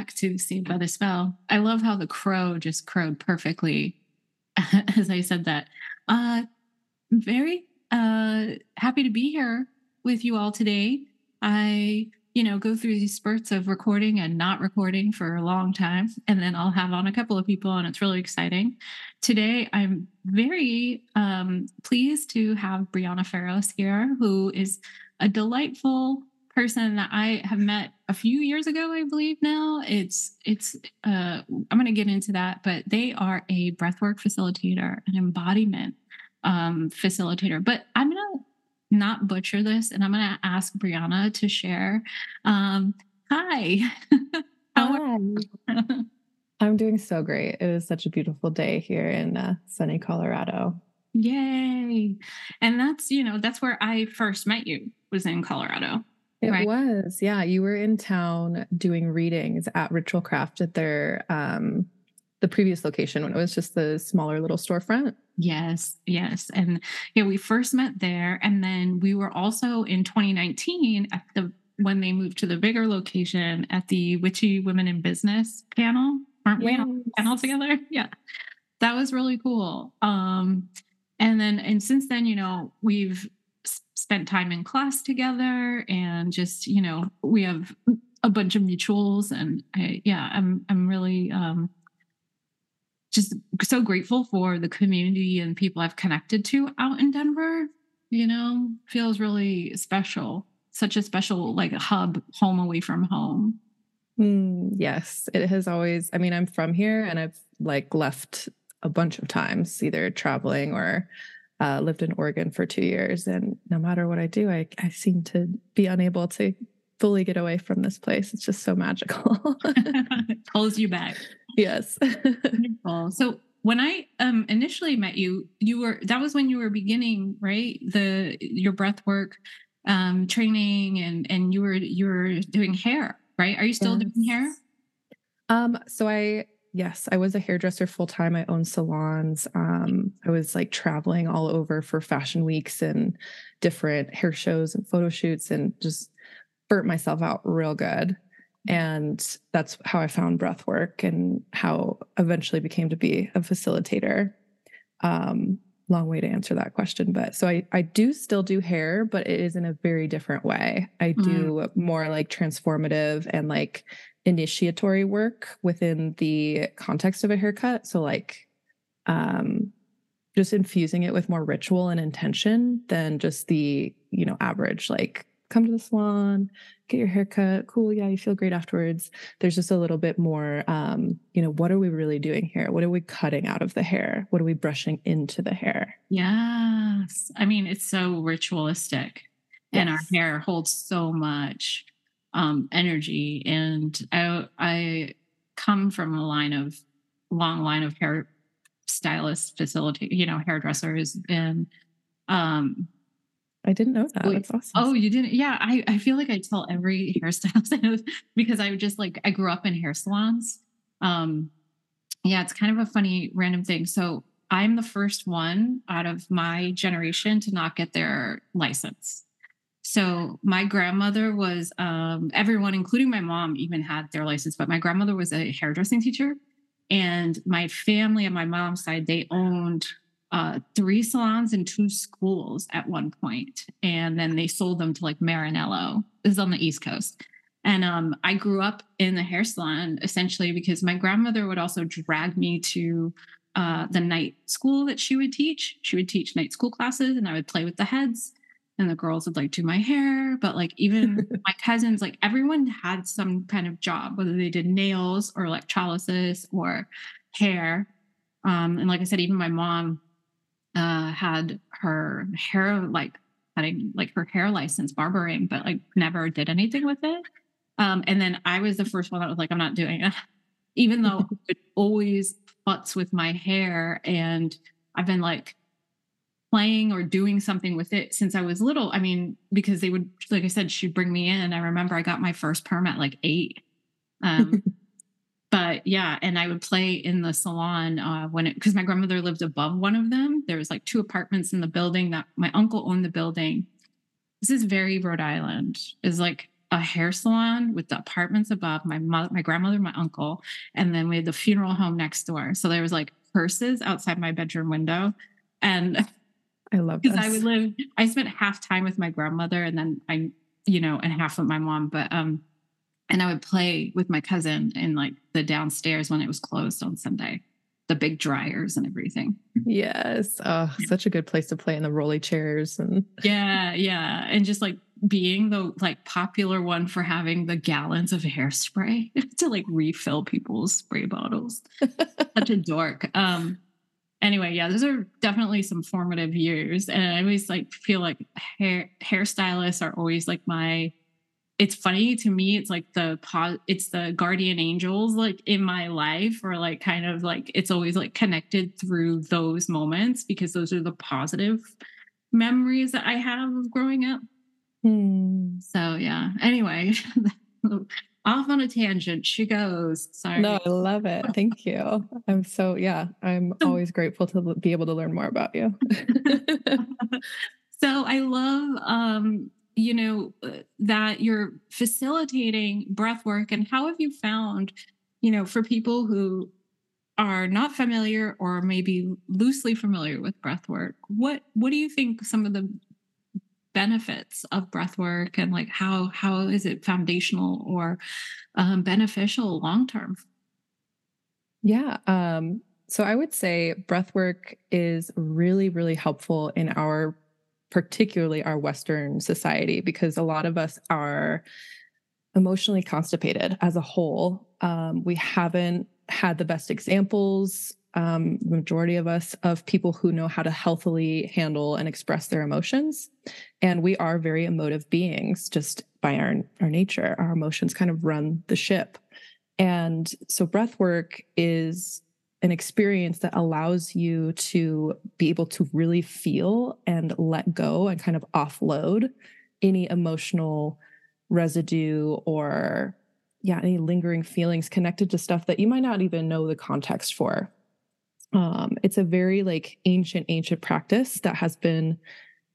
Back to Saved by the Spell. I love how the crow just crowed perfectly as I said that. Uh very uh happy to be here with you all today. I, you know, go through these spurts of recording and not recording for a long time and then I'll have on a couple of people and it's really exciting. Today I'm very um pleased to have Briana Pharos here who is a delightful person that I have met a few years ago, I believe now. It's it's uh I'm gonna get into that, but they are a breathwork facilitator, an embodiment um facilitator. But I'm gonna not butcher this and I'm gonna ask Briana to share. Um hi. hi. I'm doing so great. It was such a beautiful day here in uh, sunny Colorado. Yay. And that's, you know, that's where I first met you was in Colorado. It right? was. Yeah. You were in town doing readings at Ritual Craft at their um the previous location when it was just the smaller little storefront. Yes, yes. And yeah, we first met there. And then we were also in 2019 at the when they moved to the bigger location at the Witchy Women in Business panel. Aren't yes. we on panel together? Yeah. That was really cool. Um, and then and since then, you know, we've spent time in class together and just you know we have a bunch of mutuals and I, yeah i'm i'm really um just so grateful for the community and people i've connected to out in denver you know feels really special such a special like hub home away from home. Mm, yes it has always i mean i'm from here and i've like left a bunch of times either traveling or uh, lived in Oregon for two years, and no matter what I do, I, I seem to be unable to fully get away from this place. It's just so magical. Pulls you back. Yes. Wonderful. So when I um, initially met you, you were that was when you were beginning, right? The your breath work um, training, and and you were you were doing hair, right? Are you still yes. doing hair? Um, so I Yes, I was a hairdresser full time. I owned salons. Um, I was like traveling all over for fashion weeks and different hair shows and photo shoots and just burnt myself out real good. And that's how I found breath work and how eventually became to be a facilitator. Um, long way to answer that question. But so I, I do still do hair, but it is in a very different way. I do mm. more like transformative and like initiatory work within the context of a haircut. So like um just infusing it with more ritual and intention than just the, you know, average like come to the salon, get your haircut. Cool. Yeah, you feel great afterwards. There's just a little bit more, um, you know, what are we really doing here? What are we cutting out of the hair? What are we brushing into the hair? Yes. I mean, it's so ritualistic yes. and our hair holds so much um, energy. And I, I come from a line of long line of hair stylists, facility, you know, hairdressers, and um, I didn't know that. That's awesome. Oh, you didn't? Yeah, I, I feel like I tell every hairstylist I know because I just like I grew up in hair salons. Um, yeah, it's kind of a funny random thing. So I'm the first one out of my generation to not get their license. So my grandmother was um, everyone, including my mom, even had their license, but my grandmother was a hairdressing teacher. And my family on my mom's side, they owned uh, three salons and two schools at one point, and then they sold them to like Maranello. This is on the East Coast. And um, I grew up in the hair salon essentially because my grandmother would also drag me to uh, the night school that she would teach. She would teach night school classes, and I would play with the heads and the girls would like do my hair but like even my cousins like everyone had some kind of job whether they did nails or electrolysis or hair um and like i said even my mom uh had her hair like having like her hair license barbering but like never did anything with it. Um and then i was the first one that was like i'm not doing it. Even though it always butts with my hair and i've been like playing or doing something with it since I was little. I mean, because they would, like I said, she'd bring me in. I remember I got my first perm at like eight. Um, but yeah, and I would play in the salon uh, when it, because my grandmother lived above one of them. There was like two apartments in the building that my uncle owned the building. This is very Rhode Island, is like a hair salon with the apartments above, my mother, my grandmother, my uncle, and then we had the funeral home next door. So there was like hearses outside my bedroom window. And I love because I would live, I spent half time with my grandmother and then I, you know, and half with my mom. But um, and I would play with my cousin in like the downstairs when it was closed on Sunday, the big dryers and everything. Yes. Oh, such a good place to play in the rolly chairs and yeah, yeah. And just like being the like popular one for having the gallons of hairspray to like refill people's spray bottles. Such a dork. Um anyway, yeah, those are definitely some formative years. And I always like feel like hair hairstylists are always like my it's funny to me it's like the it's the guardian angels like in my life or like kind of like it's always like connected through those moments because those are the positive memories that i have of growing up hmm. so yeah anyway off on a tangent she goes sorry. No i love it. Thank you. I'm so yeah i'm always grateful to be able to learn more about you. So i love um you know uh, that you're facilitating breath work and how have you found you know for people who are not familiar or maybe loosely familiar with breath work what what do you think some of the benefits of breath work and like how how is it foundational or um, beneficial long term yeah um so i would say breath work is really really helpful in our particularly our Western society, because a lot of us are emotionally constipated as a whole. Um, we haven't had the best examples, um, the majority of us, of people who know how to healthily handle and express their emotions. And we are very emotive beings just by our, our nature. Our emotions kind of run the ship. And so breath work is an experience that allows you to be able to really feel and let go and kind of offload any emotional residue or yeah any lingering feelings connected to stuff that you might not even know the context for um it's a very like ancient ancient practice that has been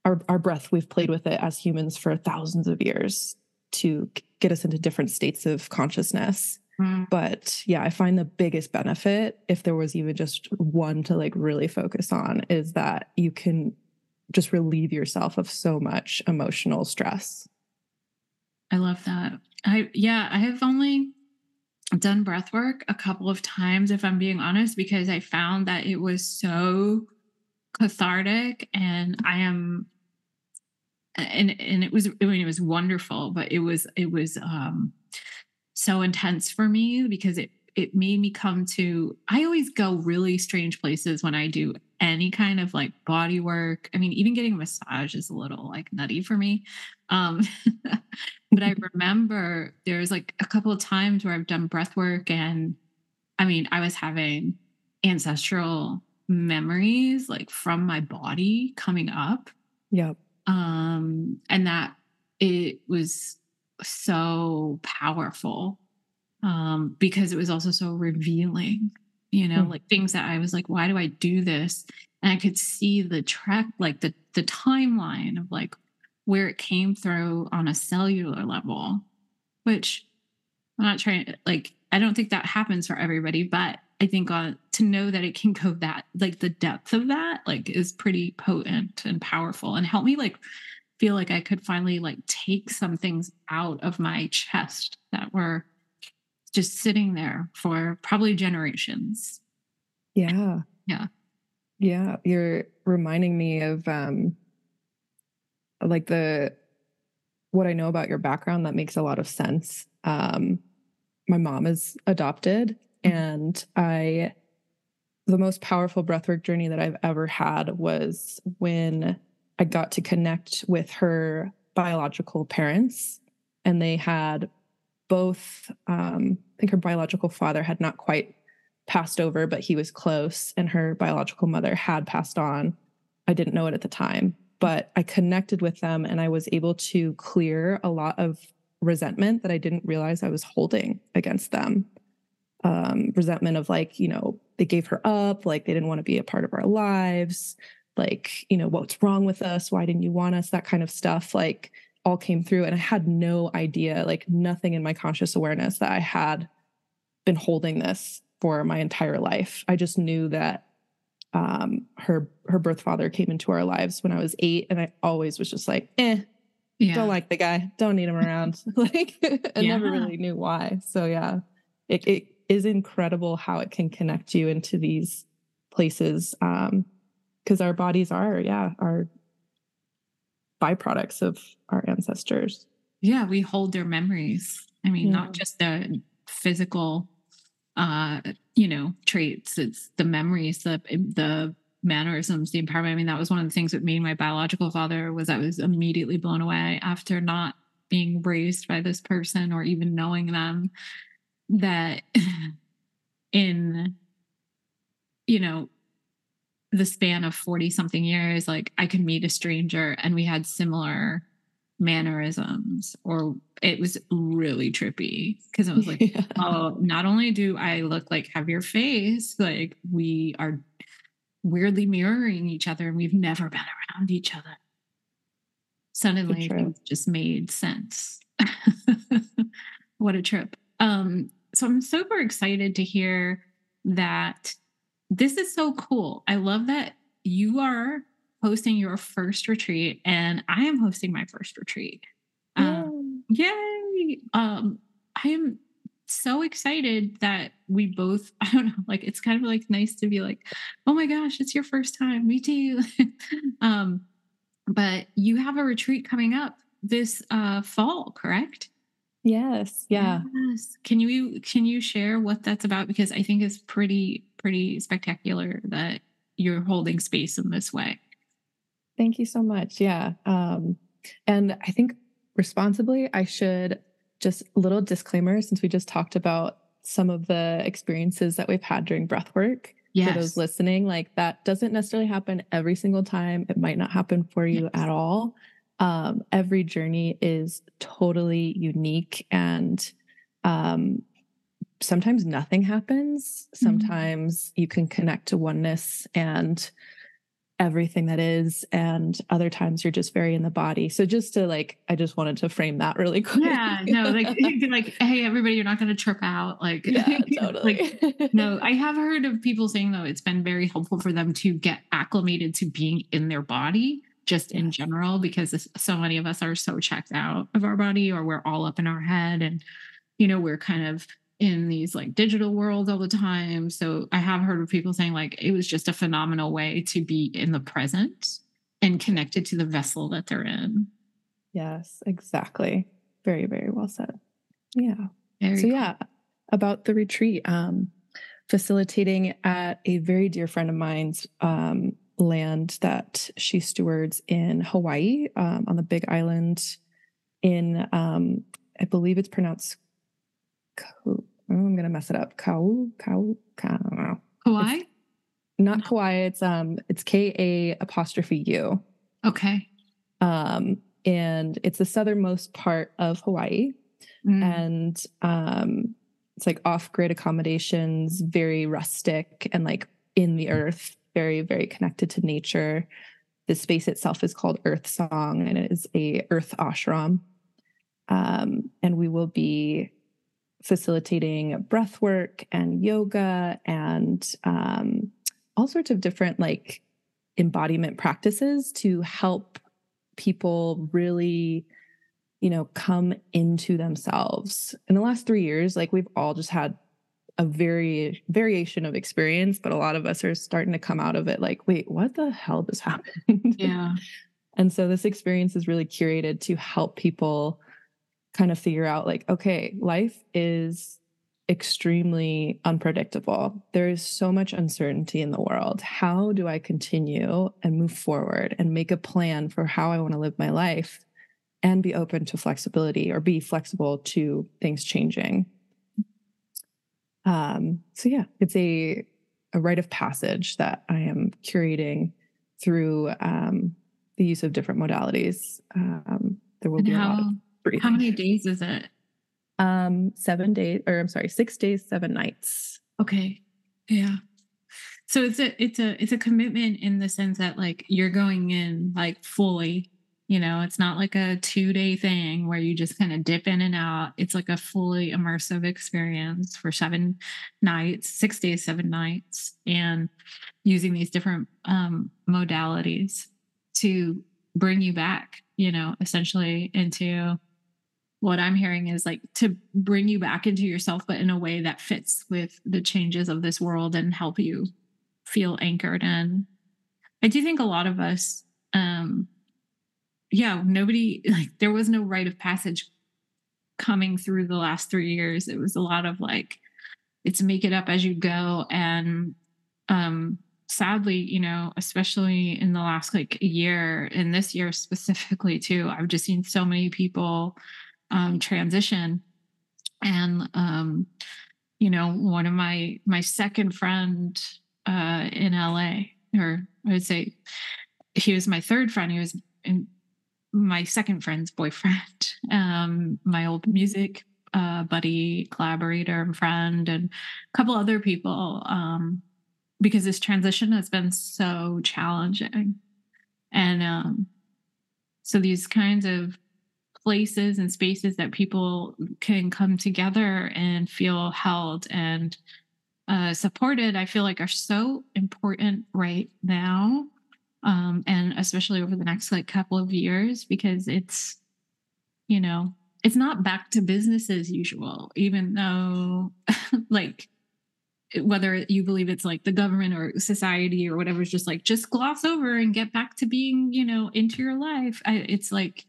our our breath we've played with it as humans for thousands of years to get us into different states of consciousness Mm. But yeah, I find the biggest benefit, if there was even just one to like really focus on, is that you can just relieve yourself of so much emotional stress. I love that. I, yeah, I have only done breath work a couple of times, if I'm being honest, because I found that it was so cathartic and I am and and it was I mean it was wonderful, but it was it was um so intense for me because it it made me come to I always go really strange places when I do any kind of like body work. I mean, even getting a massage is a little like nutty for me. Um, but I remember there's like a couple of times where I've done breath work and I mean, I was having ancestral memories like from my body coming up. Yep. Um, and that it was so powerful um, because it was also so revealing, you know, mm like things that I was like, why do I do this? And I could see the track, like the the timeline of like where it came through on a cellular level, which I'm not trying like I don't think that happens for everybody, but I think uh, to know that it can go that like the depth of that like is pretty potent and powerful and help me like feel like I could finally like take some things out of my chest that were just sitting there for probably generations. Yeah. Yeah. Yeah. You're reminding me of um like the what I know about your background that makes a lot of sense. Um my mom is adopted mm-hmm. and I the most powerful breathwork journey that I've ever had was when I got to connect with her biological parents, and they had both, um, I think her biological father had not quite passed over, but he was close, and her biological mother had passed on. I didn't know it at the time, but I connected with them and I was able to clear a lot of resentment that I didn't realize I was holding against them. Um, resentment of like, you know, they gave her up, like they didn't want to be a part of our lives like, you know, what's wrong with us? Why didn't you want us? That kind of stuff. Like all came through and I had no idea, like nothing in my conscious awareness that I had been holding this for my entire life. I just knew that um, her her birth father came into our lives when I was eight, and I always was just like, eh, yeah. don't like the guy, don't need him around. like, I yeah. never really knew why. So yeah, it it is incredible how it can connect you into these places um because our bodies are yeah are byproducts of our ancestors. Yeah, we hold their memories. I mean, yeah. not just the physical uh, you know, traits, it's the memories, the the mannerisms, the empowerment. I mean, that was one of the things that made my biological father was I was immediately blown away after not being raised by this person or even knowing them that in you know the span of 40 something years, like I could meet a stranger and we had similar mannerisms or it was really trippy because it was like yeah. oh not only do i look like have your face like we are weirdly mirroring each other and we've never been around each other. Suddenly it just made sense. What a trip. Um so i'm super excited to hear that this is so cool. I love that you are hosting your first retreat and I am hosting my first retreat. Um, yay. Um, I am so excited that we both, I don't know, like it's kind of like nice to be like, oh my gosh, it's your first time. Me too. um, but you have a retreat coming up this uh, fall, correct? Yes. Yeah. Yes. Can you can you share what that's about? Because I think it's pretty pretty spectacular that you're holding space in this way. Thank you so much. Yeah. Um, and I think responsibly, I should just little disclaimer since we just talked about some of the experiences that we've had during breath work. Yes. For those listening, like that doesn't necessarily happen every single time. It might not happen for you yes. at all. Um, every journey is totally unique and um, sometimes nothing happens. Mm-hmm. Sometimes mm-hmm. you can connect to oneness and everything that is and other times you're just very in the body so just to like i just wanted to frame that really quick yeah no like like hey everybody you're not going to trip out like yeah, totally like, no i have heard of people saying though it's been very helpful for them to get acclimated to being in their body just in general because so many of us are so checked out of our body or we're all up in our head and you know we're kind of in these like digital worlds all the time. So I have heard of people saying like it was just a phenomenal way to be in the present and connected to the vessel that they're in. Yes, exactly. Very, very well said. Yeah. Very so cool. yeah, about the retreat, um, facilitating at a very dear friend of mine's um, land that she stewards in Hawaii um, on the Big Island in, um, I believe it's pronounced oh, I'm gonna mess it up. Kau, Kau, Kau, I don't know. Kauai? It's not. Kauai. It's um, it's K A apostrophe U. Okay. Um, and it's the southernmost part of Hawaii, mm. and um, it's like off-grid accommodations, very rustic and like in the earth, very very connected to nature. The space itself is called Earth Song, and it is a Earth ashram. Um, and we will be facilitating breath work and yoga and um, all sorts of different like embodiment practices to help people really you know come into themselves. In the last three years like we've all just had a very variation of experience but a lot of us are starting to come out of it like wait what the hell just happened? Yeah. And so this experience is really curated to help people kind of figure out like, okay, life is extremely unpredictable. There is so much uncertainty in the world. How do I continue and move forward and make a plan for how I want to live my life and be open to flexibility or be flexible to things changing? Um, so yeah, it's a a rite of passage that I am curating through um, the use of different modalities. Um, there will and be how, a lot of breathing. How many days is it? Um, seven days, or I'm sorry, six days, seven nights. Okay. Yeah. So it's a it's a it's a commitment in the sense that like you're going in like fully You know, it's not like a two day thing where you just kind of dip in and out. It's like a fully immersive experience for seven nights, six days, seven nights, and using these different um, modalities to bring you back, you know, essentially into what I'm hearing is like to bring you back into yourself, but in a way that fits with the changes of this world and help you feel anchored in. I do think a lot of us, um, yeah, nobody like there was no rite of passage coming through the last three years. It was a lot of like, it's make it up as you go. And um sadly, you know, especially in the last like year, in this year specifically too, I've just seen so many people um, transition, and um, you know, one of my my second friend uh, in LA, or I would say he was my third friend. He was in my second friend's boyfriend, um, my old music uh, buddy, collaborator, and friend, and a couple other people. Um, because this transition has been so challenging, and um, so these kinds of places and spaces that people can come together and feel held and uh, supported, I feel like are so important right now. Um, and especially over the next like couple of years, because it's, you know, it's not back to business as usual, even though like whether you believe it's like the government or society or whatever is just like just gloss over and get back to being you know into your life I, it's like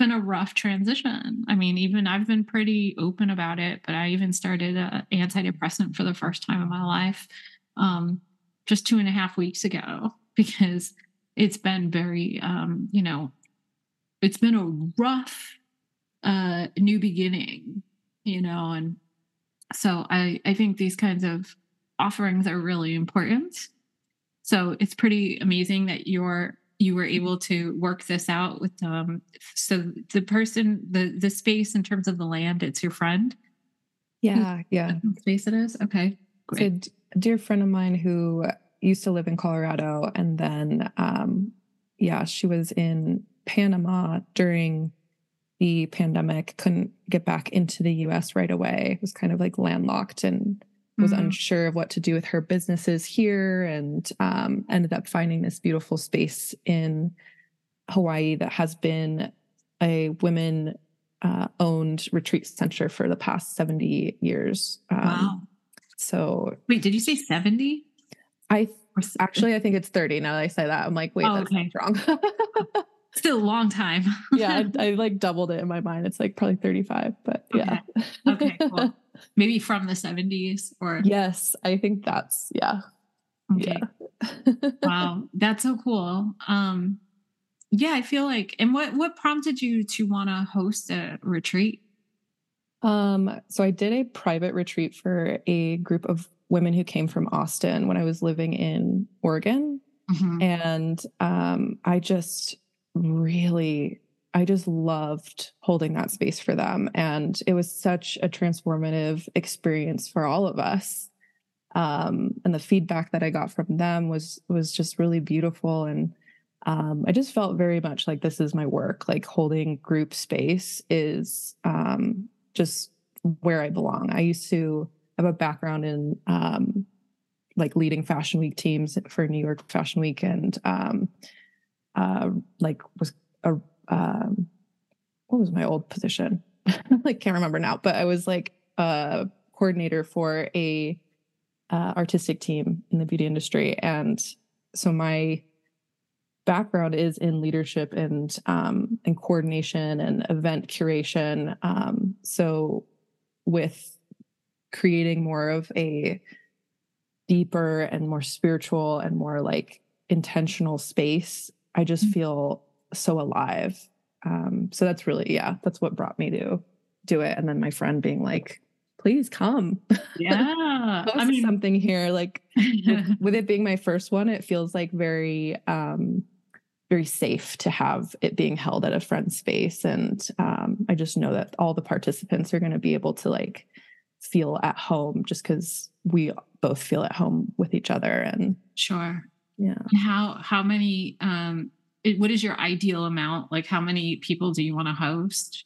been a rough transition. I mean, even I've been pretty open about it, but I even started an antidepressant for the first time in my life um, just two and a half weeks ago because it's been very, um, you know, it's been a rough uh, new beginning, you know, and so I I think these kinds of offerings are really important. So it's pretty amazing that you're you were able to work this out with um so the person the the space in terms of the land it's your friend? Yeah yeah. space it is? Okay great. so a dear friend of mine who used to live in colorado and then um yeah she was in panama during the pandemic couldn't get back into the us right away it was kind of like landlocked and was mm-hmm. unsure of what to do with her businesses here and um, ended up finding this beautiful space in Hawaii that has been a women uh, owned retreat center for the past 70 years. Um, wow. So, wait, did you say 70? I actually, I think it's 30 now that I say that. I'm like, wait, oh, that's okay. wrong. Still a long time. yeah, I, I, like doubled it in my mind. It's like probably 35, but okay. yeah. okay, cool maybe from the 70s or yes i think that's yeah. Okay. Yeah. wow that's so cool. Um yeah i feel like and what what prompted you to want to host a retreat? Um so i did a private retreat for a group of women who came from austin when i was living in oregon. Mm-hmm. and um i just really I just loved holding that space for them. And it was such a transformative experience for all of us. Um, and the feedback that I got from them was was just really beautiful. And um, I just felt very much like this is my work. Like holding group space is um, just where I belong. I used to have a background in um, like leading Fashion Week teams for New York Fashion Week, and um, uh, like was a um, what was my old position? I can't remember now, but I was like a coordinator for a uh, artistic team in the beauty industry, and so my background is in leadership and um, and coordination and event curation. Um, so with creating more of a deeper and more spiritual and more like intentional space, I just mm-hmm. feel so alive. Um, so that's really, yeah, that's what brought me to do it. And then my friend being like, please come. Yeah. I mean, something here. Like with, with, it being my first one, it feels like very, um, very safe to have it being held at a friend space. And um, I just know that all the participants are going to be able to like feel at home just because we both feel at home with each other. And sure. Yeah. How, how many, um, it, what is your ideal amount? Like, how many people do you want to host?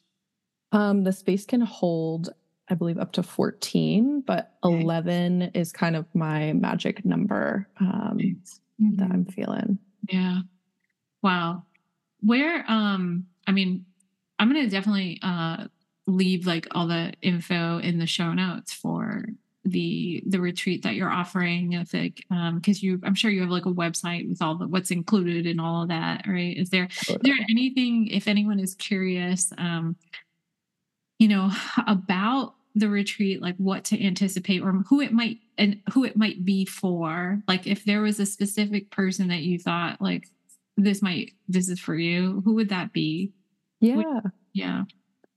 Um, the space can hold, I believe, up to 14, but Okay. 11 is kind of my magic number um, that Mhm. I'm feeling. Yeah. Wow. Where um I mean, I'm going to definitely uh leave like all the info in the show notes for the the retreat that you're offering if like um because you i'm sure you have like a website with all the what's included and all of that right? Is there is there anything if anyone is curious um you know about the retreat like what to anticipate or who it might and who it might be for? Like if there was a specific person that you thought like this might this is for you who would that be? Yeah. yeah.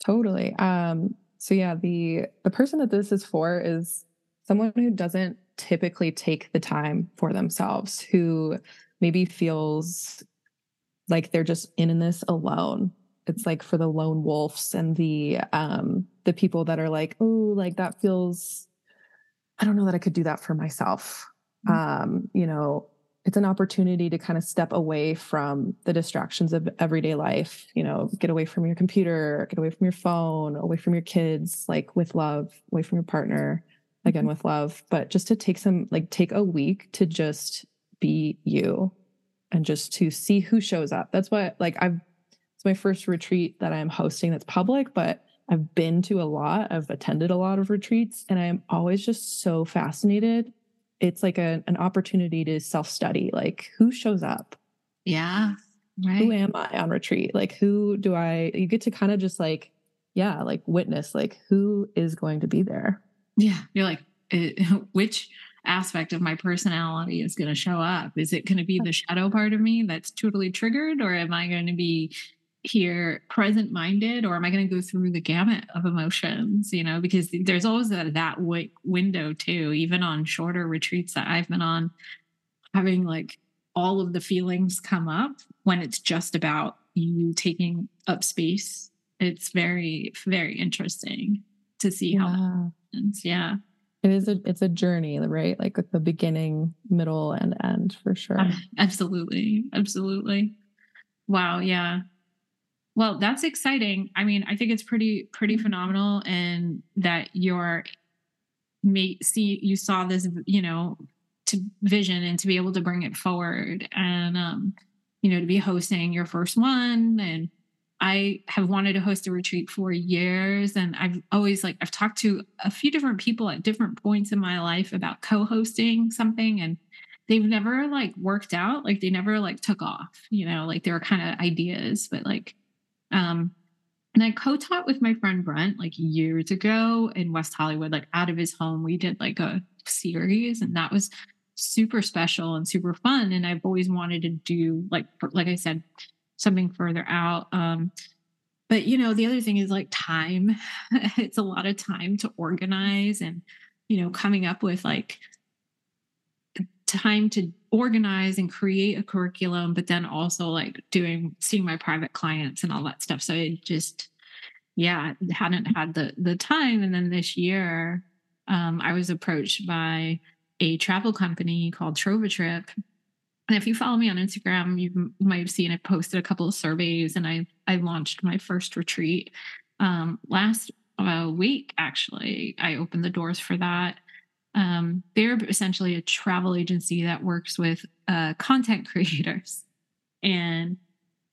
Totally. Um, so yeah, the the person that this is for is someone who doesn't typically take the time for themselves, who maybe feels like they're just in this alone. It's like for the lone wolves and the um the people that are like, oh, like that feels I don't know that I could do that for myself. Mhm. Um, you know, it's an opportunity to kind of step away from the distractions of everyday life, you know, get away from your computer, get away from your phone, away from your kids, like with love, away from your partner, again Mhm. with love, but just to take some like take a week to just be you and just to see who shows up. That's what like I've it's my first retreat that I'm hosting that's public, but I've been to a lot. I've attended a lot of retreats and I'm always just so fascinated. It's like a, an opportunity to self study like who shows up? yeah Who am I on retreat? Like, who do I, you get to kind of just like, yeah, like witness, like who is going to be there? Yeah. You're like eh, which aspect of my personality is going to show up? Is it going to be the shadow part of me that's totally triggered or am i going to be here present minded or am i going to go through the gamut of emotions? You know because there's always that, that wi- window too even on shorter retreats that i've been on having like all of the feelings come up when it's just about you taking up space. It's very very interesting to see how. Happens. Yeah. It is a, it's a journey, right? Like with the beginning, middle, and end for sure. Uh, absolutely. Absolutely. Wow. Yeah. Well that's exciting. I mean i think it's pretty pretty phenomenal and that you're may see you saw this you know to vision and to be able to bring it forward and um you know to be hosting your first one and i have wanted to host a retreat for years and i've always like i've talked to a few different people at different points in my life about co-hosting something and they've never like worked out like they never like took off you know like they were kind of ideas but like um and I co-taught with my friend Brent like years ago in West Hollywood, like out of his home. We did like a series, and that was super special and super fun. And I've always wanted to do like like I said, something further out. Um, but you know, the other thing is like time. it's a lot of time to organize and you know, coming up with like time to organize and create a curriculum, but then also like doing seeing my private clients and all that stuff. So it just yeah, hadn't had the the time. And then this year, um, I was approached by a travel company called Trova Trip. And if you follow me on Instagram, you might have seen I posted a couple of surveys, and I I launched my first retreat um, last uh, week. Actually, I opened the doors for that. Um, they're essentially a travel agency that works with uh, content creators, and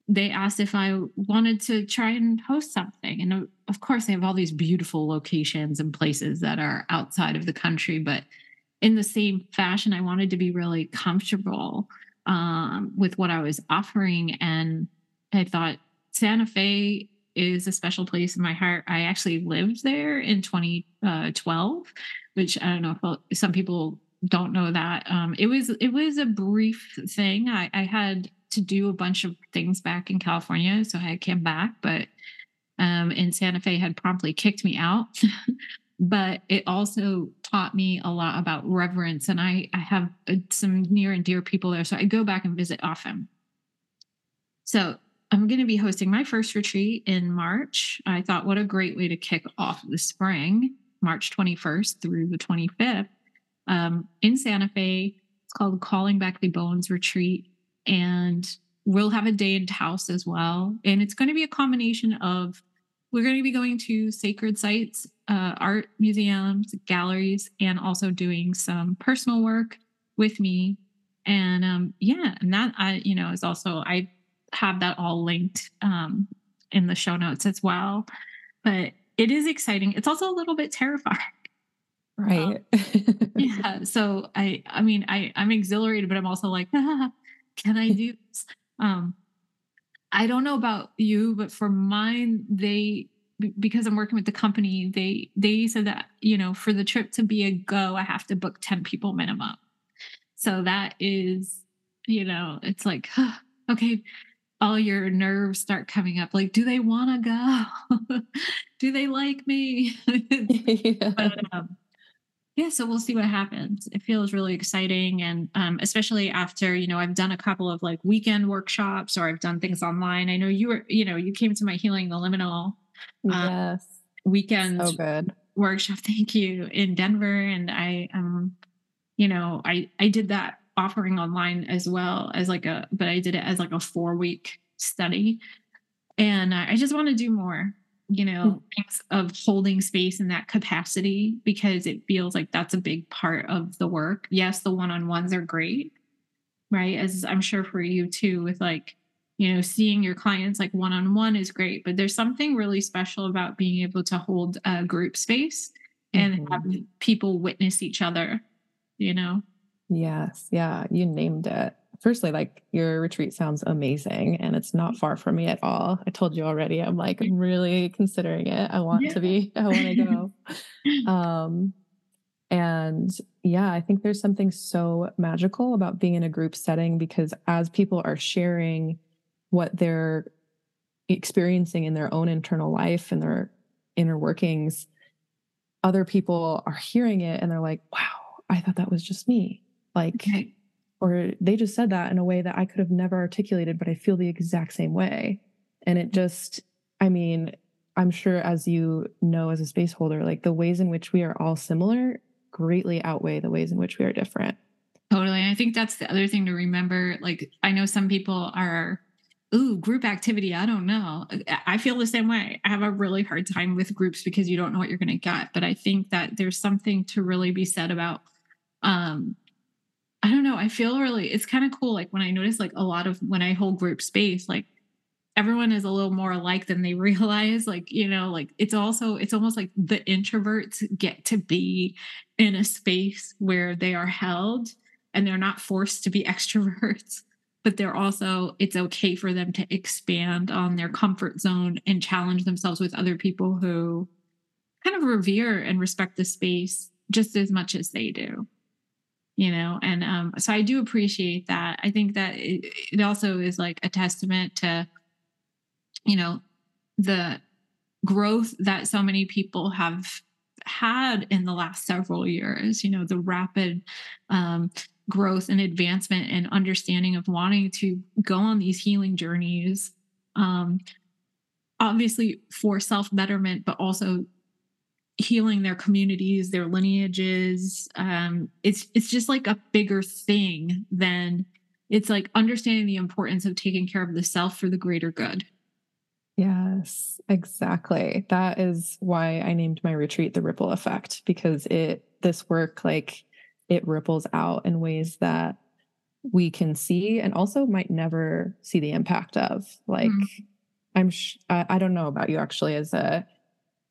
they asked if I wanted to try and host something. And uh, of course, they have all these beautiful locations and places that are outside of the country, but in the same fashion, I wanted to be really comfortable um, with what I was offering. And I thought Santa Fe is a special place in my heart. I actually lived there in 2012, which I don't know if some people don't know that. Um, it was it was a brief thing. I, I had to do a bunch of things back in California, so I came back, but um, and Santa Fe had promptly kicked me out. but it also taught me a lot about reverence, and I I have uh, some near and dear people there, so I go back and visit often. So I'm going to be hosting my first retreat in March. I thought, what a great way to kick off the spring, March 21st through the 25th um, in Santa Fe. It's called Calling Back the Bones Retreat. And we'll have a day in Taos as well. And it's going to be a combination of we're going to be going to sacred sites, uh, art museums, galleries, and also doing some personal work with me. And um, yeah, and that I, you know, is also I have that all linked um, in the show notes as well. But it is exciting. It's also a little bit terrifying. Right. Um, yeah. So I, I mean, I, I'm exhilarated, but I'm also like, ah, can I do this? Um, I don't know about you, but for mine, they because I'm working with the company, they they said that you know for the trip to be a go, I have to book ten people minimum. So that is, you know, it's like okay, all your nerves start coming up. Like, do they want to go? do they like me? yeah. But, um, yeah, so we'll see what happens. It feels really exciting, and um, especially after you know I've done a couple of like weekend workshops or I've done things online. I know you were you know you came to my healing the liminal uh, yes weekend so good workshop. Thank you in Denver, and I um you know I I did that offering online as well as like a but I did it as like a four week study, and I just want to do more you know, of holding space in that capacity because it feels like that's a big part of the work. Yes, the one on ones are great, right? As I'm sure for you too, with like, you know, seeing your clients like one on one is great, but there's something really special about being able to hold a group space and mm-hmm. have people witness each other, you know? Yes. Yeah. You named it firstly, like your retreat sounds amazing and it's not far from me at all. I told you already, I'm like, I'm really considering it. I want yeah. to be, I want to go. um, and yeah, I think there's something so magical about being in a group setting because as people are sharing what they're experiencing in their own internal life and their inner workings, other people are hearing it and they're like, wow, I thought that was just me. Like, okay or they just said that in a way that I could have never articulated, but I feel the exact same way. And it just, I mean, I'm sure as you know, as a space holder, like the ways in which we are all similar greatly outweigh the ways in which we are different. Totally. I think that's the other thing to remember. Like, I know some people are, ooh, group activity. I don't know. I feel the same way. I have a really hard time with groups because you don't know what you're going to get. But I think that there's something to really be said about um, I don't know. I feel really, it's kind of cool. Like when I notice, like a lot of when I hold group space, like everyone is a little more alike than they realize. Like, you know, like it's also, it's almost like the introverts get to be in a space where they are held and they're not forced to be extroverts, but they're also, it's okay for them to expand on their comfort zone and challenge themselves with other people who kind of revere and respect the space just as much as they do you know and um so i do appreciate that. I think that it, it also is like a testament to you know the growth that so many people have had in the last several years you know the rapid um, growth and advancement and understanding of wanting to go on these healing journeys um, obviously for self betterment but also healing their communities, their lineages. Um, it's it's just like a bigger thing than it's like understanding the importance of taking care of the self for the greater good. Yes, exactly. That is why I named my retreat the ripple effect because it this work like it ripples out in ways that we can see and also might never see the impact of. Like mm. I'm sh- I, I don't know about you actually as a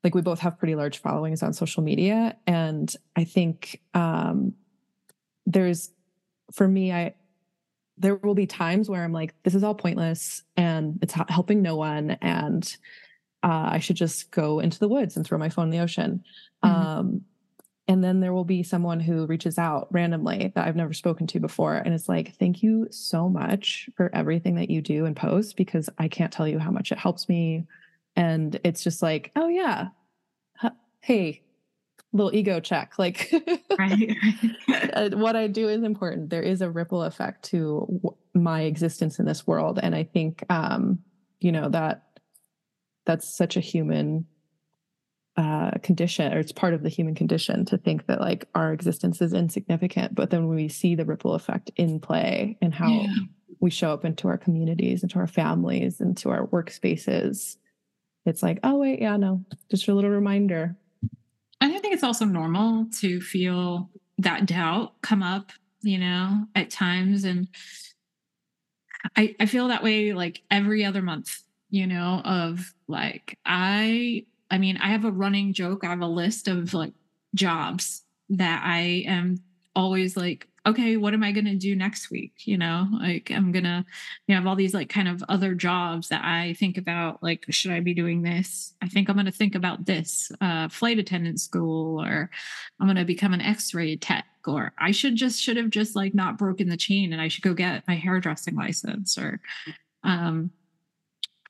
like we both have pretty large followings on social media and i think um there's for me i there will be times where i'm like this is all pointless and it's helping no one and uh, i should just go into the woods and throw my phone in the ocean mm-hmm. um and then there will be someone who reaches out randomly that I've never spoken to before. And it's like, thank you so much for everything that you do and post because I can't tell you how much it helps me and it's just like oh yeah. Hey little ego check like right, right. what i do is important. There is a ripple effect to my existence in this world and i think um you know that that's such a human uh condition or it's part of the human condition to think that like our existence is insignificant but then when we see the ripple effect in play and how yeah. we show up into our communities, into our families, into our workspaces, it's like, oh, wait, yeah, no, just a little reminder. And I think it's also normal to feel that doubt come up, you know, at times. And I, I feel that way like every other month, you know, of like, I, I mean, I have a running joke. I have a list of like jobs that I am always like okay, what am I going to do next week? You know, like I'm going to you know, have all these like kind of other jobs that I think about, like, should I be doing this? I think I'm going to think about this uh, flight attendant school, or I'm going to become an x ray tech, or I should just, should have just like not broken the chain and I should go get my hairdressing license, or, um,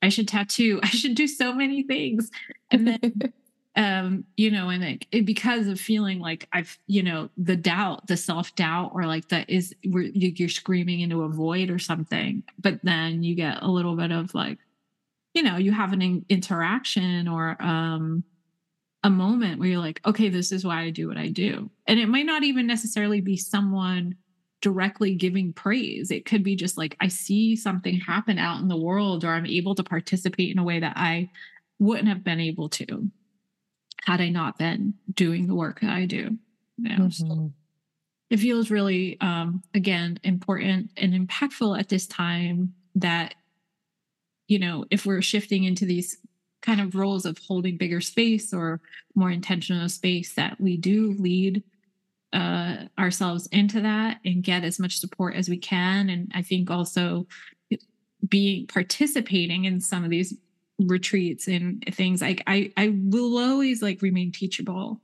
I should tattoo. I should do so many things. And then um you know and it, it, because of feeling like i've you know the doubt the self-doubt or like that is where you're screaming into a void or something but then you get a little bit of like you know you have an interaction or um a moment where you're like okay this is why i do what i do. And it might not even necessarily be someone directly giving praise. It could be just like i see something happen out in the world or i'm able to participate in a way that i wouldn't have been able to had I not been doing the work that I do. Mm-hmm. so it feels really, um, again, important and impactful at this time that, you know, if we're shifting into these kind of roles of holding bigger space or more intentional space, that we do lead uh, ourselves into that and get as much support as we can. And I think also being participating in some of these retreats and things like I I will always like remain teachable.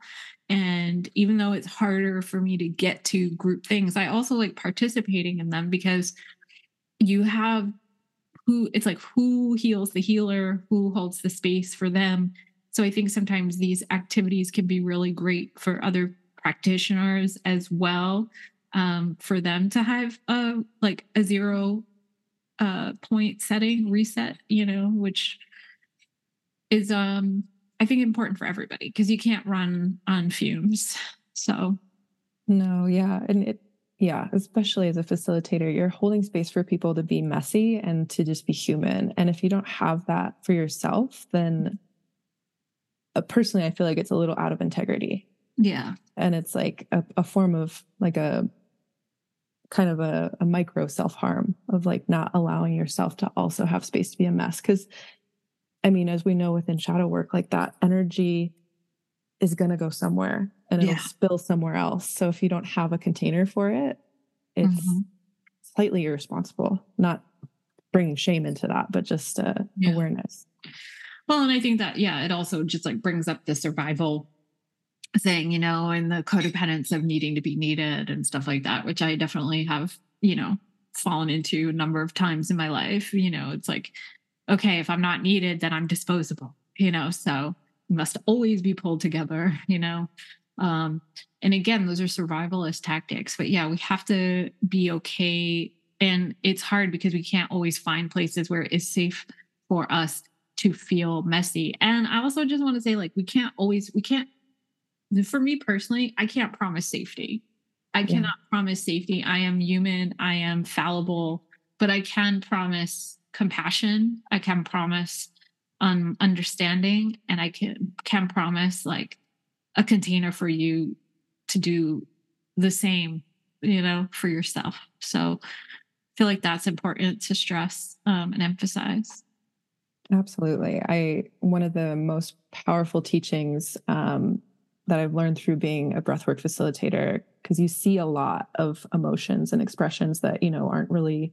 And even though it's harder for me to get to group things I also like participating in them because you have who it's like who heals the healer who holds the space for them. So I think sometimes these activities can be really great for other practitioners as well um, for them to have a like a zero uh, point setting reset you know which is um I think important for everybody because you can't run on fumes. So no, yeah. And it yeah, especially as a facilitator, you're holding space for people to be messy and to just be human. And if you don't have that for yourself, then uh, personally, I feel like it's a little out of integrity. Yeah. And it's like a, a form of like a kind of a, a micro self harm of like not allowing yourself to also have space to be a mess. Cause I mean, as we know within shadow work, like that energy is going to go somewhere and it'll yeah. spill somewhere else. So if you don't have a container for it, it's mm-hmm. slightly irresponsible, not bringing shame into that, but just uh, yeah. awareness. Well, and I think that, yeah, it also just like brings up the survival thing, you know, and the codependence of needing to be needed and stuff like that, which I definitely have, you know, fallen into a number of times in my life. You know, it's like okay, if I'm not needed, then I'm disposable, you know, so must always be pulled together, you know. Um, and again, those are survivalist tactics, but yeah, we have to be okay. And it's hard because we can't always find places where it's safe for us to feel messy. And I also just want to say, like, we can't always, we can't, for me personally, I can't promise safety. I cannot yeah. promise safety. I am human, I am fallible, but I can promise compassion. I can promise um, understanding, and I can can promise like a container for you to do the same, you know, for yourself. So I feel like that's important to stress um, and emphasize. Absolutely. I one of the most powerful teachings um, that I've learned through being a breathwork facilitator, because you see a lot of emotions and expressions that you know aren't really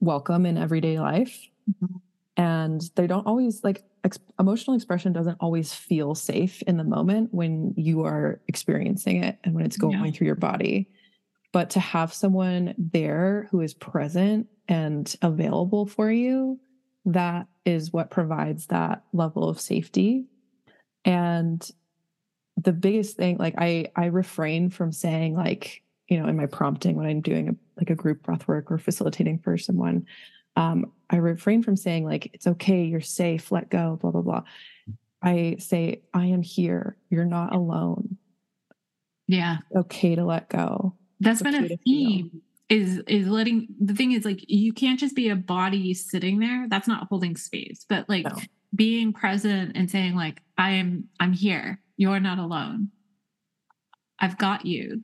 welcome in everyday life. Mm-hmm. And they don't always like ex- emotional expression doesn't always feel safe in the moment when you are experiencing it and when it's going yeah. through your body. But to have someone there who is present and available for you, that is what provides that level of safety. And the biggest thing, like I I refrain from saying like, you know, in my prompting when I'm doing a like a group breath work or facilitating for someone, um, I refrain from saying like, it's okay, you're safe, let go, blah, blah, blah. I say, I am here. You're not alone. Yeah. okay to let go. That's it's been okay a theme is is letting the thing is like you can't just be a body sitting there that's not holding space but like no. being present and saying like i am i'm here you're not alone i've got you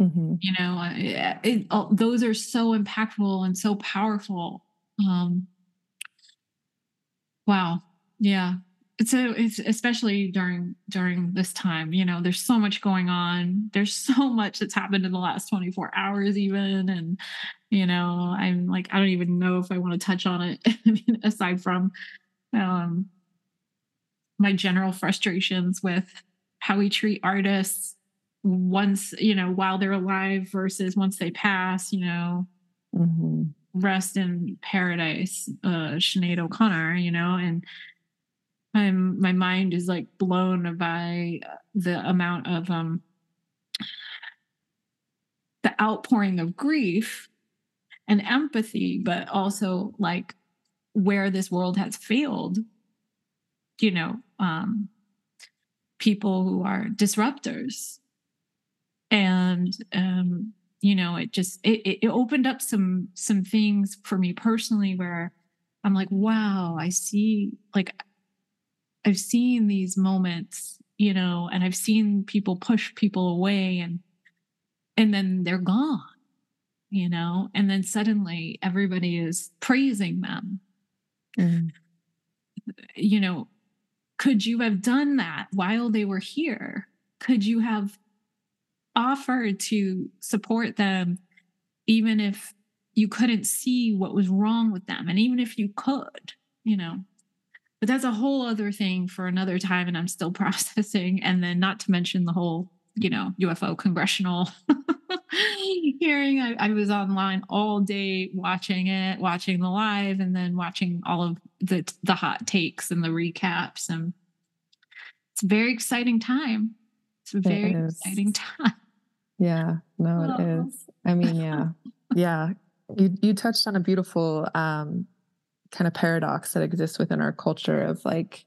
mm-hmm. you know it, it, those are so impactful and so powerful um wow yeah so it's especially during during this time you know there's so much going on there's so much that's happened in the last 24 hours even and you know i'm like i don't even know if i want to touch on it aside from um my general frustrations with how we treat artists once you know while they're alive versus once they pass you know mm-hmm. rest in paradise uh Sinead O'Connor you know and I'm my mind is like blown by the amount of um the outpouring of grief and empathy, but also like where this world has failed. You know, um, people who are disruptors, and um, you know, it just it, it opened up some some things for me personally where I'm like, wow, I see like I've seen these moments, you know, and I've seen people push people away and and then they're gone, you know, and then suddenly everybody is praising them. Mm. You know, could you have done that while they were here? Could you have offered to support them even if you couldn't see what was wrong with them and even if you could, you know? but that's a whole other thing for another time and i'm still processing and then not to mention the whole you know ufo congressional hearing. I, I, was online all day watching it watching the live and then watching all of the the hot takes and the recaps and it's a very exciting time. It's a very it exciting time yeah no it is. I mean yeah. Yeah. You you touched on a beautiful um kind of paradox that exists within our culture of like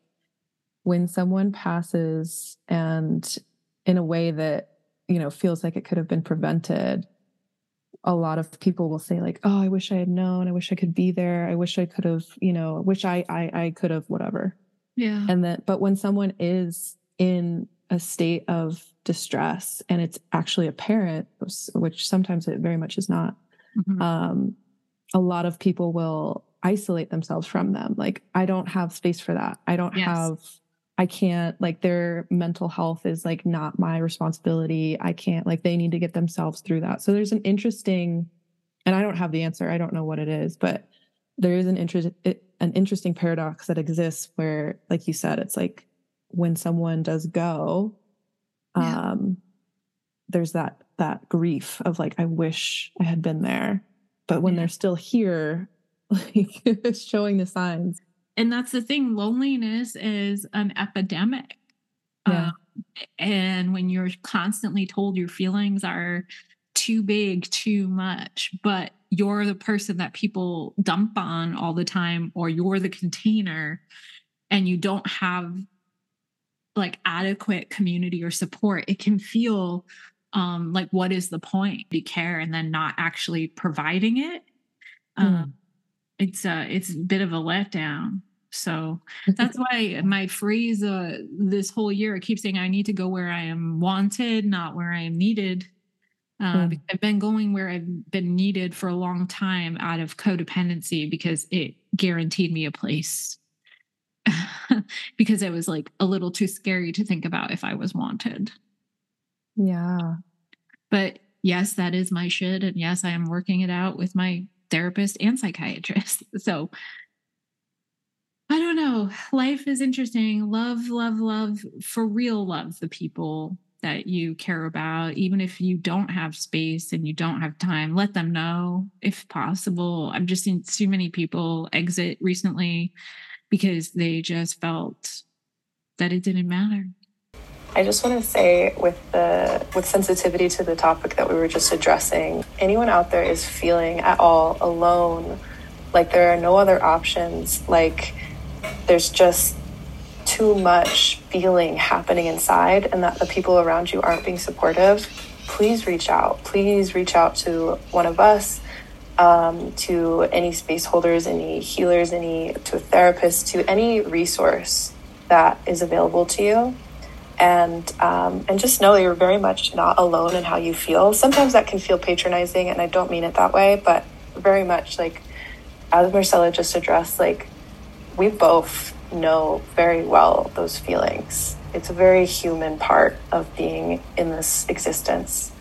when someone passes and in a way that you know feels like it could have been prevented a lot of people will say like oh i wish i had known. I wish i could be there. I wish i could have you know wish i i, I could have whatever. Yeah. And that but when someone is in a state of distress and it's actually apparent which sometimes it very much is not mm-hmm. um a lot of people will isolate themselves from them. Like, I don't have space for that. I don't yes. have, I can't, like, their mental health is like not my responsibility. I can't, like, they need to get themselves through that. So there's an interesting, and I don't have the answer. I don't know what it is, but there is an interest, an interesting paradox that exists where, like you said, it's like when someone does go, yeah. um, there's that that grief of like, I wish I had been there. But when yeah. they're still here, like showing the signs. And that's the thing loneliness is an epidemic. Yeah. Um, and when you're constantly told your feelings are too big, too much, but you're the person that people dump on all the time, or you're the container, and you don't have like adequate community or support, it can feel um, like what is the point? You care and then not actually providing it. Mm. Um, it's a it's a bit of a letdown. So that's why my phrase uh, this whole year I keep saying I need to go where I am wanted, not where I am needed. Uh, mm. I've been going where I've been needed for a long time out of codependency because it guaranteed me a place. because it was like a little too scary to think about if I was wanted. Yeah. But yes, that is my shit. And yes, I am working it out with my therapist and psychiatrist. So I don't know. Life is interesting. Love, love, love, for real love the people that you care about. Even if you don't have space and you don't have time, let them know if possible. I've just seen too many people exit recently because they just felt that it didn't matter. I just want to say with the with sensitivity to the topic that we were just addressing, anyone out there is feeling at all alone, like there are no other options, like there's just too much feeling happening inside and that the people around you aren't being supportive, please reach out. Please reach out to one of us, um, to any space holders, any healers, any to a therapist, to any resource that is available to you. And um, and just know that you're very much not alone in how you feel. Sometimes that can feel patronizing, and I don't mean it that way, but very much like as Marcella just addressed, like we both know very well those feelings. It's a very human part of being in this existence.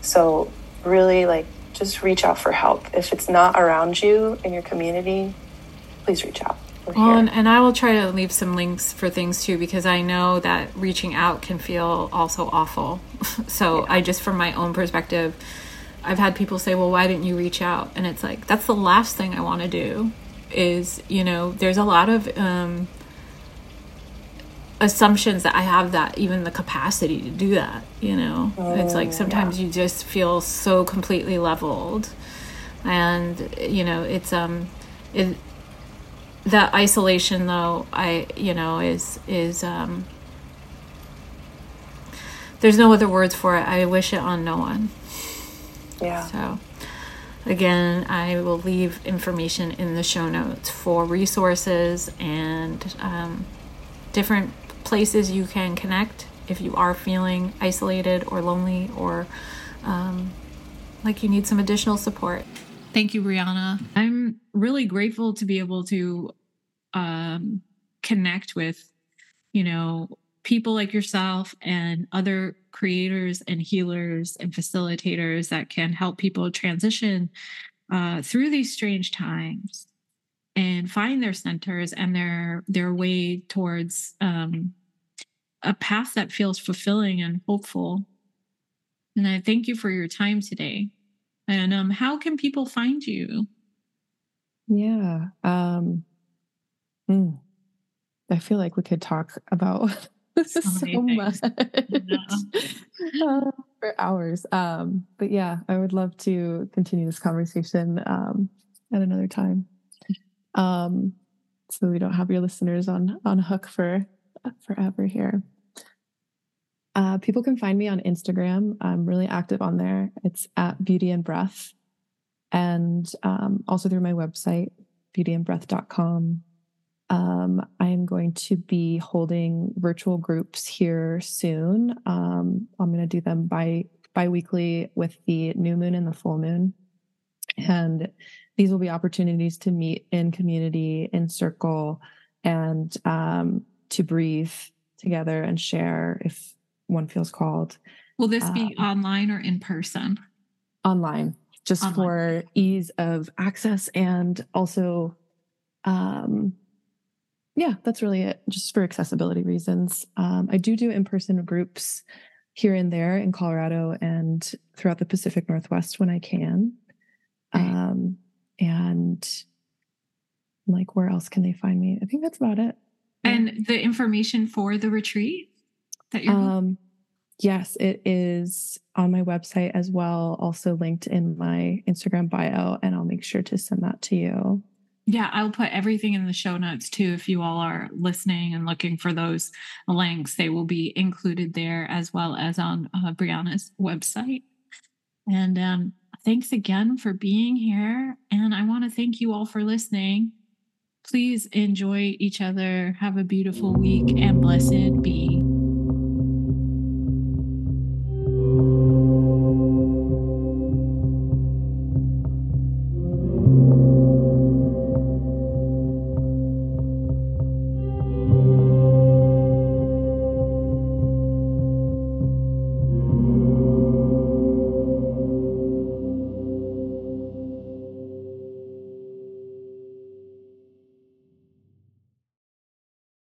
So, really, like, just reach out for help. If it's not around you in your community, please reach out. Well, and, and, I will try to leave some links for things too because I know that reaching out can feel also awful. so, yeah. I just, from my own perspective, I've had people say, well, why didn't you reach out? And it's like, that's the last thing I want to do is you know there's a lot of um, assumptions that I have that even the capacity to do that. You know, oh, it's like oh, sometimes yeah. you just feel so completely leveled, and you know it's um it that isolation though I you know is is um there's no other words for it. I wish it on no one. Yeah. So Again, I will leave information in the show notes for resources and um, different places you can connect if you are feeling isolated or lonely or um, like you need some additional support. Thank you, Briana. I'm really grateful to be able to um, connect with, you know, people like yourself and other creators and healers and facilitators that can help people transition uh, through these strange times and find their centers and their their way towards um, a path that feels fulfilling and hopeful. And I thank you for your time today. And um, how can people find you? Yeah. Um, mm, I feel like we could talk about so, so much uh, for hours. Um, but yeah, I would love to continue this conversation um, at another time. Um, so we don't have your listeners on on hook for forever here. Uh, people can find me on Instagram. I'm really active on there. It's at Beauty and Breath, and um, also through my website, beautyandbreath.com. Um, I am going to be holding virtual groups here soon. Um, I'm going to do them by bi-weekly with the new moon and the full moon. And these will be opportunities to meet in community, in circle, and um, to breathe together and share if one feels called. Will this be um, online or in person? Online, just online. for ease of access and also um, yeah, that's really it, just for accessibility reasons. Um, I do do in person groups here and there in Colorado and throughout the Pacific Northwest when I can. Um, and like, where else can they find me? I think that's about it. And the information for the retreat that you're. Um, yes, it is on my website as well, also linked in my Instagram bio, and I'll make sure to send that to you. Yeah, I'll put everything in the show notes too. If you all are listening and looking for those links, they will be included there as well as on uh, Briana's website. And um, thanks again for being here. And I want to thank you all for listening. Please enjoy each other. Have a beautiful week and blessed be.